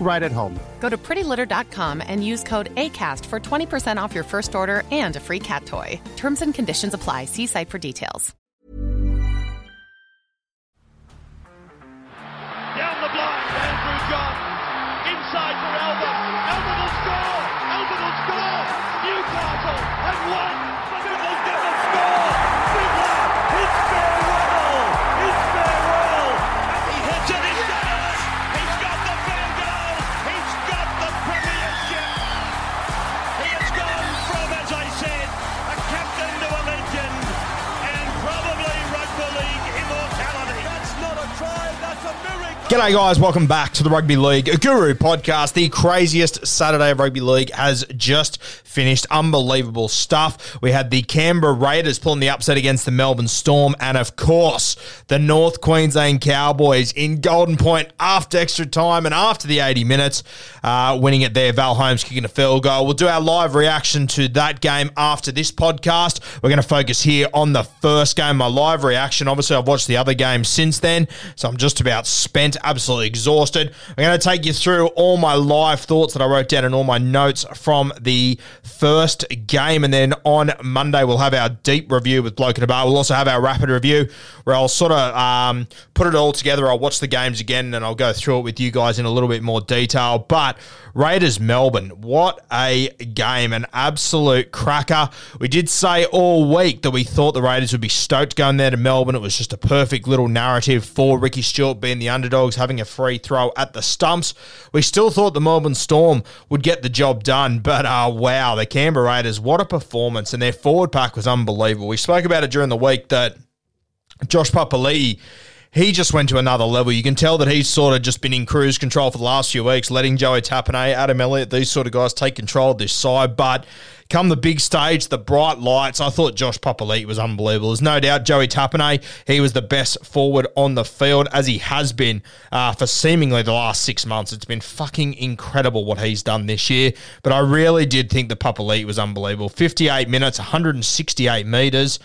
right at home. Go to prettylitter.com and use code ACAST for 20% off your first order and a free cat toy. Terms and conditions apply. See site for details. Down the blind, Andrew John. Inside for Albert. Albert will score. Albert will score. Newcastle have won. G'day, guys. Welcome back to the Rugby League Guru podcast. The craziest Saturday of rugby league has just finished. Unbelievable stuff. We had the Canberra Raiders pulling the upset against the Melbourne Storm, and of course, the North Queensland Cowboys in Golden Point after extra time and after the 80 minutes, uh, winning it there. Val Holmes kicking a field goal. We'll do our live reaction to that game after this podcast. We're going to focus here on the first game, my live reaction. Obviously, I've watched the other games since then, so I'm just about spent, absolutely exhausted. I'm going to take you through all my live thoughts that I wrote down and all my notes from the first game. And then on Monday, we'll have our deep review with Bloke in Bar. We'll also have our rapid review where I'll sort of um, put it all together. I'll watch the games again and I'll go through it with you guys in a little bit more detail. But Raiders Melbourne, what a game, an absolute cracker. We did say all week that we thought the Raiders would be stoked going there to Melbourne. It was just a perfect little narrative for Ricky Stuart being the underdogs, having a free throw at the stumps. We still thought the Melbourne Storm would get the job done, but uh, wow, the Canberra Raiders, what a performance. And their forward pack was unbelievable. We spoke about it during the week that Josh Papali'i he just went to another level. You can tell that he's sort of just been in cruise control for the last few weeks, letting Joey Tapine, Adam Elliott, these sort of guys take control of this side. But come the big stage, the bright lights, I thought Josh Papali'i was unbelievable. There's no doubt Joey Tapine, he was the best forward on the field, as he has been uh, for seemingly the last six months. It's been fucking incredible what he's done this year. But I really did think the Papali'i was unbelievable. 58 minutes, 168 metres.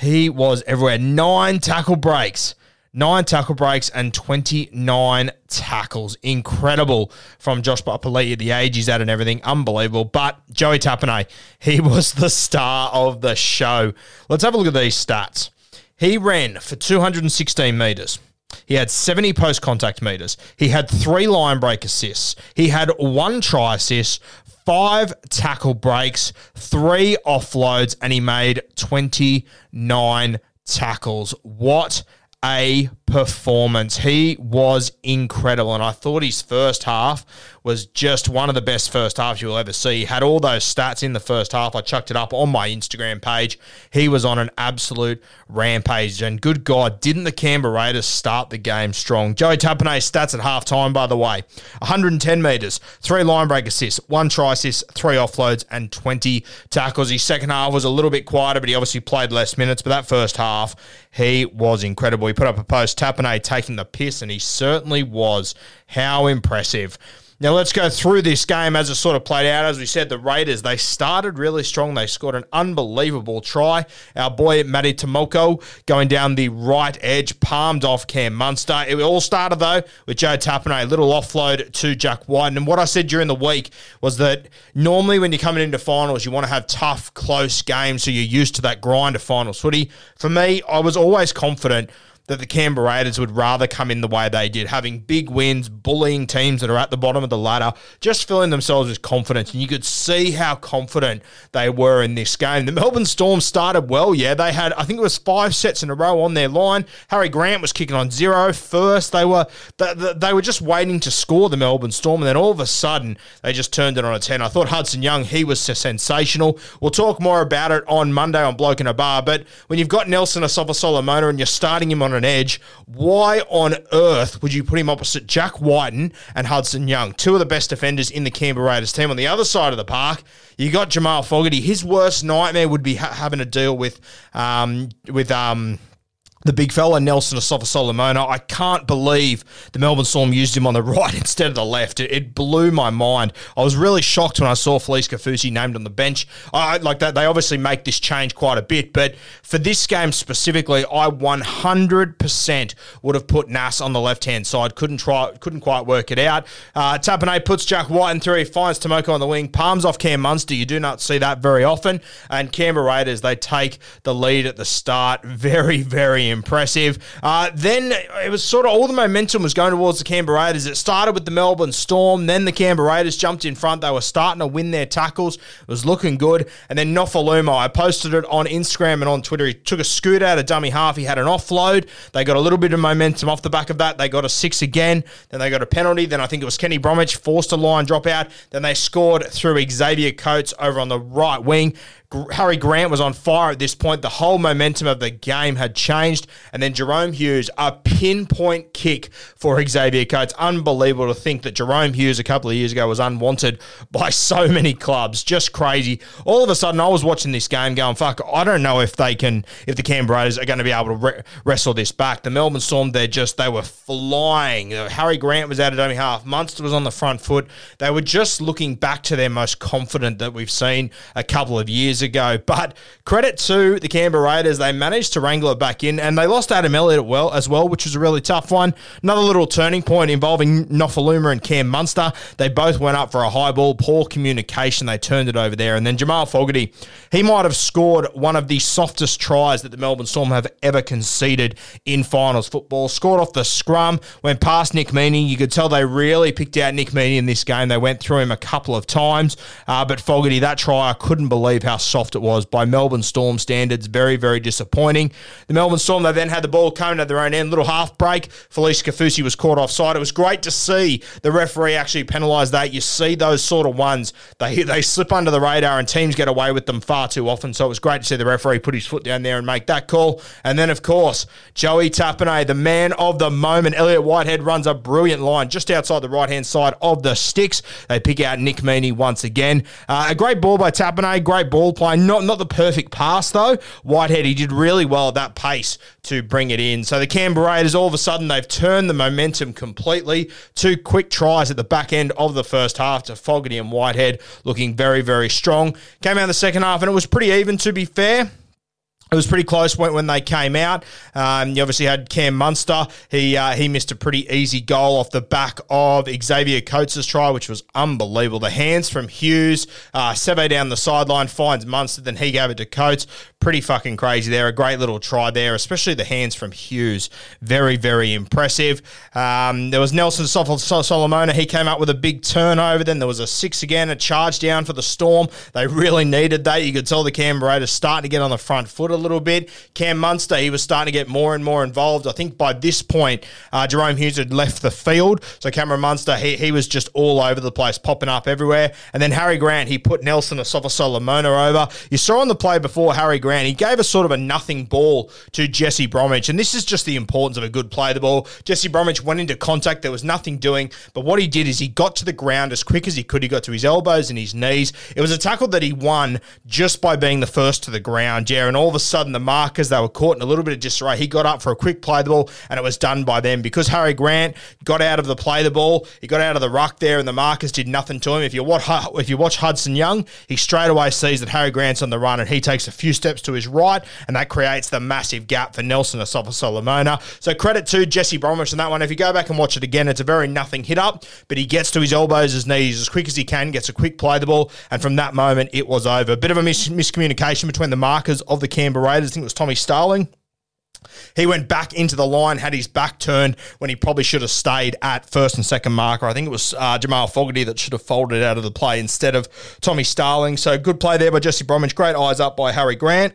He was everywhere. Nine tackle breaks nine tackle breaks and 29 tackles. Incredible from Josh Papali'i the age he's at and everything. Unbelievable. But Joey Tapine, he was the star of the show. Let's have a look at these stats. He ran for 216 metres. He had 70 post contact meters. He had three line break assists. He had one try assist, five tackle breaks, three offloads, and he made 29 tackles. What a performance. He was incredible. And I thought his first half was just one of the best first halves you'll ever see. Had all those stats in the first half. I chucked it up on my Instagram page. He was on an absolute rampage. And good God, didn't the Canberra Raiders start the game strong? Joey Tapine's stats at half time, by the way 110 metres, three line break assists, one try assist, three offloads, and 20 tackles. His second half was a little bit quieter, but he obviously played less minutes. But that first half, he was incredible. He put up a post, Tapine taking the piss, and he certainly was. How impressive. Now let's go through this game as it sort of played out. As we said, the Raiders, they started really strong. They scored an unbelievable try. Our boy Matty Timoko going down the right edge, palmed off Cam Munster. It all started though with Joe Tapine, a little offload to Jack White. And what I said during the week was that normally when you're coming into finals, you want to have tough, close games so you're used to that grind of finals footy. For me, I was always confident that the Canberra Raiders would rather come in the way they did, having big wins, bullying teams that are at the bottom of the ladder, just filling themselves with confidence. And you could see how confident they were in this game. The Melbourne Storm started well, yeah. They had, I think it was five sets in a row on their line. Harry Grant was kicking on zero first. They were they, were just waiting to score the Melbourne Storm, and then all of a sudden they just turned it on a 10. I thought Hudson Young, he was sensational. We'll talk more about it on Monday on Bloke in a Bar, but when you've got Nelson Asofa Solomona and you're starting him on an edge, why on earth would you put him opposite Jack Wighton and Hudson Young, two of the best defenders in the Canberra Raiders team? On the other side of the park, you got Jamal Fogarty. His worst nightmare would be ha- having to deal with um, with um, the big fella, Nelson Asofa Solomona. I can't believe the Melbourne Storm used him on the right instead of the left. It, it blew my mind. I was really shocked when I saw Felise Kaufusi named on the bench. I like that. They obviously make this change quite a bit, but for this game specifically, I 100% would have put Nas on the left hand side. Couldn't try, couldn't quite work it out. Uh, puts Jack White in three, finds Timoko on the wing, palms off Cam Munster. You do not see that very often. And Canberra Raiders, they take the lead at the start. Very, very impressive. Uh, then it was sort of all the momentum was going towards the Canberra Raiders. It started with the Melbourne Storm, then the Canberra Raiders jumped in front. They were starting to win their tackles. It was looking good. And then Nofoaluma, I posted it on Instagram and on Twitter. He took a scoot out of dummy half. He had an offload. They got a little bit of momentum off the back of that. They got a six again. Then they got a penalty. Then I think it was Kenny Bromwich forced a line drop out. Then they scored through Xavier Coates over on the right wing. Harry Grant was on fire at this point. The whole momentum of the game had changed. And then Jahrome Hughes, a pinpoint kick for Xavier Coates. Unbelievable to think that Jahrome Hughes a couple of years ago was unwanted by so many clubs. Just crazy. All of a sudden, I was watching this game going, fuck, I don't know if they can, if the Canberra Raiders are going to be able to re- wrestle this back. The Melbourne Storm, they're just, they were flying. Uh, Harry Grant was out at only half. Munster was on the front foot. They were just looking back to their most confident that we've seen a couple of years ago. But credit to the Canberra Raiders, they managed to wrangle it back in, and they lost Adam Elliott well as well, which was a really tough one. Another little turning point involving Nofoaluma and Cam Munster. They both went up for a high ball, poor communication. They turned it over there, and then Jamal Fogarty, he might have scored one of the softest tries that the Melbourne Storm have ever conceded in finals football. Scored off the scrum, went past Nick Meaney. You could tell they really picked out Nick Meaney in this game. They went through him a couple of times, uh, but Fogarty, that try, I couldn't believe how soft it was by Melbourne Storm standards. Very, very disappointing. The Melbourne Storm, they then had the ball coming at their own end, little half break. Felise Kaufusi was caught offside. It was great to see the referee actually penalise that. You see those sort of ones, they, they slip under the radar and teams get away with them far too often. So it was great to see the referee put his foot down there and make that call. And then, of course, Joey Tapine, the man of the moment. Elliott Whitehead runs a brilliant line just outside the right hand side of the sticks. They pick out Nick Meaney once again. Uh, a great ball by Tapine, great ball play. Not, not the perfect pass, though. Whitehead, he did really well at that pace to bring it in. So the Canberra Raiders, all of a sudden, they've turned the momentum completely. Two quick tries at the back end of the first half to Fogarty and Whitehead, looking very, very strong. Came out in the second half, and it was pretty even, to be fair. It was pretty close when, when they came out. Um, you obviously had Cam Munster. He uh, he missed a pretty easy goal off the back of Xavier Coates' try, which was unbelievable. The hands from Hughes, uh, Seve down the sideline finds Munster, then he gave it to Coates. Pretty fucking crazy there. A great little try there, especially the hands from Hughes. Very, very impressive. Um, there was Nelson Sol- Sol- Solomona. He came up with a big turnover. Then there was a six again, a charge down for the Storm. They really needed that. You could tell the Canberra starting to get on the front foot little bit. Cam Munster, he was starting to get more and more involved. I think by this point, uh, Jerome Hughes had left the field. So Cameron Munster, he, he was just all over the place, popping up everywhere. And then Harry Grant, he put Nelson Asofa Solomona over. You saw on the play before Harry Grant, he gave a sort of a nothing ball to Jesse Bromwich. And this is just the importance of a good play the ball. Jesse Bromwich went into contact. There was nothing doing. But what he did is he got to the ground as quick as he could. He got to his elbows and his knees. It was a tackle that he won just by being the first to the ground. And all of a sudden, the markers, they were caught in a little bit of disarray. He got up for a quick play the ball, and it was done by them. Because Harry Grant got out of the play the ball, he got out of the ruck there, and the markers did nothing to him. If you watch, if you watch Hudson Young, he straight away sees that Harry Grant's on the run, and he takes a few steps to his right, and that creates the massive gap for Nelson Asofa Solomona. So credit to Jesse Bromwich on that one. If you go back and watch it again, it's a very nothing hit up, but he gets to his elbows, his knees as quick as he can, gets a quick play the ball, and from that moment, it was over. A bit of a mis- miscommunication between the markers of the Canberra Raiders. I think it was Tommy Starling. He went back into the line, had his back turned when he probably should have stayed at first and second marker. I think it was uh, Jamal Fogarty that should have folded out of the play instead of Tommy Starling. So good play there by Jesse Bromwich. Great eyes up by Harry Grant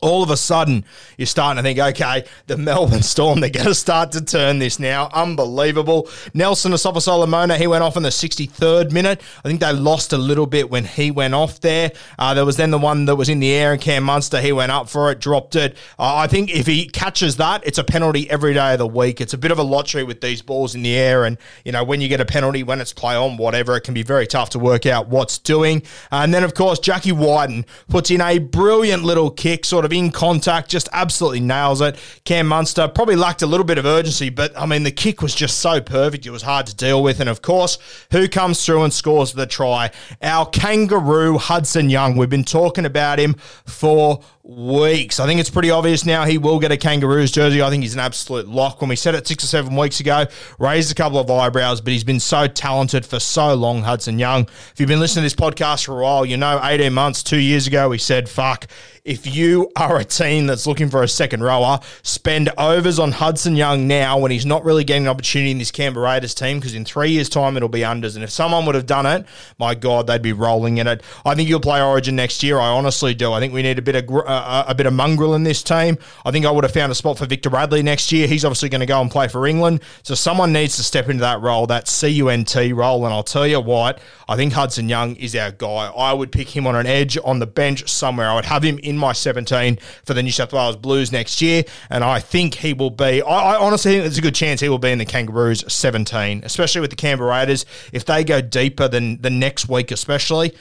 all of a sudden you're starting to think, okay, the Melbourne Storm, they're going to start to turn this now. Unbelievable. Nelson Asofa Solomona, he went off in the 63rd minute. I think they lost a little bit when he went off there. Uh, there was then the one that was in the air and Cam Munster, he went up for it, dropped it. Uh, I think if he catches that, it's a penalty every day of the week. It's a bit of a lottery with these balls in the air. And, you know, when you get a penalty, when it's play on, whatever, it can be very tough to work out what's doing. And then, of course, Jackie Wighton puts in a brilliant little kick, sort of in contact, just absolutely nails it. Cam Munster probably lacked a little bit of urgency, but I mean, the kick was just so perfect. It was hard to deal with. And of course, who comes through and scores the try? Our kangaroo, Hudson Young. We've been talking about him for weeks. I think it's pretty obvious now he will get a Kangaroos jersey. I think he's an absolute lock. When we said it six or seven weeks ago, raised a couple of eyebrows, but he's been so talented for so long, Hudson Young. If you've been listening to this podcast for a while, you know 18 months, two years ago, we said, fuck, if you are a team that's looking for a second rower, spend overs on Hudson Young now when he's not really getting an opportunity in this Canberra Raiders team because in three years' time it'll be unders. And if someone would have done it, my God, they'd be rolling in it. I think you'll play Origin next year. I honestly do. I think we need a bit of uh, Uh, a bit of mongrel in this team. I think I would have found a spot for Victor Radley next year. He's obviously going to go and play for England. So someone needs to step into that role, that CUNT role. And I'll tell you what, I think Hudson Young is our guy. I would pick him on an edge on the bench somewhere. I would have him in my 17 for the New South Wales Blues next year. And I think he will be, I, I honestly think there's a good chance he will be in the Kangaroos 17, especially with the Canberra Raiders. If they go deeper than the next week, especially,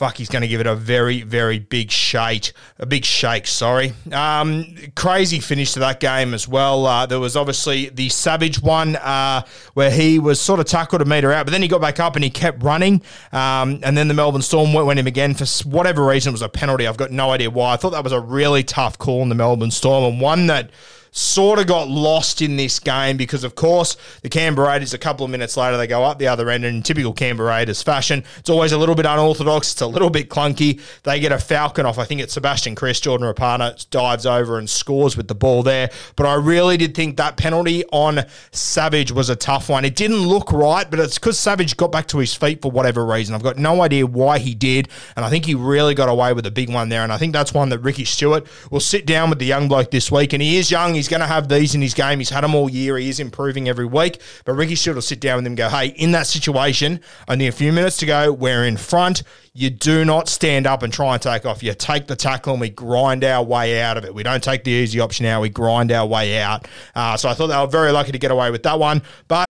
fuck, he's going to give it a very, very big shake. A big shake, sorry. Um, crazy finish to that game as well. Uh, there was obviously the Savage one uh, where he was sort of tackled a metre out, but then he got back up and he kept running. Um, and then the Melbourne Storm went, went him again for whatever reason. It was a penalty. I've got no idea why. I thought that was a really tough call in the Melbourne Storm and one that sort of got lost in this game because, of course, the Canberra Raiders, a couple of minutes later, they go up the other end. And in typical Canberra Raiders fashion, it's always a little bit unorthodox. It's a little bit clunky. They get a falcon off. I think it's Sebastian Kris. Jordan Rapana dives over and scores with the ball there. But I really did think that penalty on Savage was a tough one. It didn't look right, but it's because Savage got back to his feet for whatever reason. I've got no idea why he did. And I think he really got away with a big one there. And I think that's one that Ricky Stuart will sit down with the young bloke this week. And he is young. He's going to have these in his game. He's had them all year. He is improving every week. But Ricky Stuart will sit down with him and go, hey, in that situation, only a few minutes to go. We're in front. You do not stand up and try and take off. You take the tackle and we grind our way out of it. We don't take the easy option out. We grind our way out. Uh, so I thought they were very lucky to get away with that one. But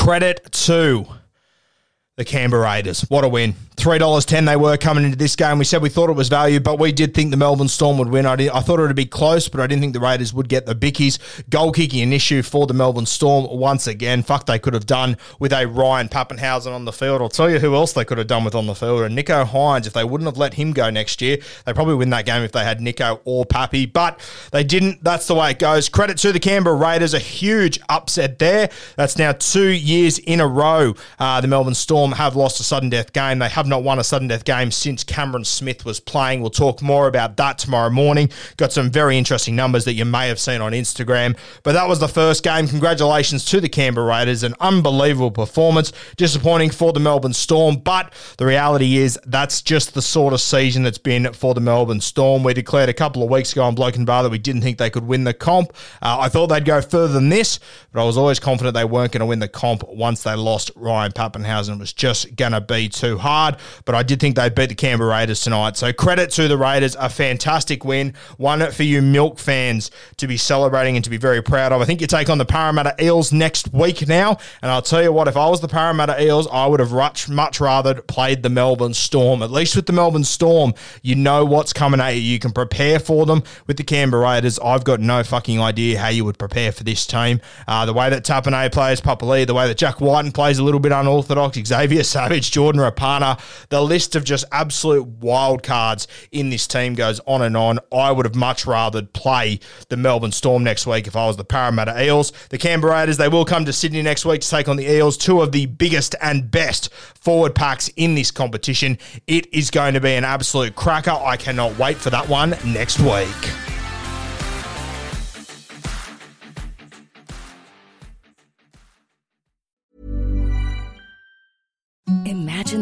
Credit to the Canberra Raiders. What a win. $3.10 they were coming into this game. We said we thought it was value, but we did think the Melbourne Storm would win. I, did, I thought it would be close, but I didn't think the Raiders would get the bickies. Goal kicking an issue for the Melbourne Storm once again. Fuck, they could have done with a Ryan Papenhuyzen on the field. I'll tell you who else they could have done with on the field. And Nicho Hynes, if they wouldn't have let him go next year, they probably win that game if they had Nicho or Pappy, but they didn't. That's the way it goes. Credit to the Canberra Raiders, a huge upset there. That's now two years in a row. Uh, the Melbourne Storm have lost a sudden death game. They have not won a sudden death game since Cameron Smith was playing. We'll talk more about that tomorrow morning. Got some very interesting numbers that you may have seen on Instagram. But that was the first game. Congratulations to the Canberra Raiders. An unbelievable performance. Disappointing for the Melbourne Storm. But the reality is that's just the sort of season that's been for the Melbourne Storm. We declared a couple of weeks ago on Bloke and Bar that we didn't think they could win the comp. Uh, I thought they'd go further than this, but I was always confident they weren't going to win the comp once they lost Ryan Papenhuyzen. It was just going to be too hard. But I did think they beat the Canberra Raiders tonight. So credit to the Raiders, a fantastic win, one for you milk fans to be celebrating and to be very proud of. I think you take on the Parramatta Eels next week now, and I'll tell you what, if I was the Parramatta Eels, I would have much, much rather played the Melbourne Storm. At least with the Melbourne Storm, you know what's coming at you. You can prepare for them. With the Canberra Raiders, I've got no fucking idea how you would prepare for this team. Uh, the way that Tapine plays, Papali, the way that Jack Wighton plays a little bit unorthodox, Xavier Savage, Jordan Rapana, the list of just absolute wild cards in this team goes on and on. I would have much rather play the Melbourne Storm next week if I was the Parramatta Eels. The Canberra Raiders, they will come to Sydney next week to take on the Eels, two of the biggest and best forward packs in this competition. It is going to be an absolute cracker. I cannot wait for that one next week.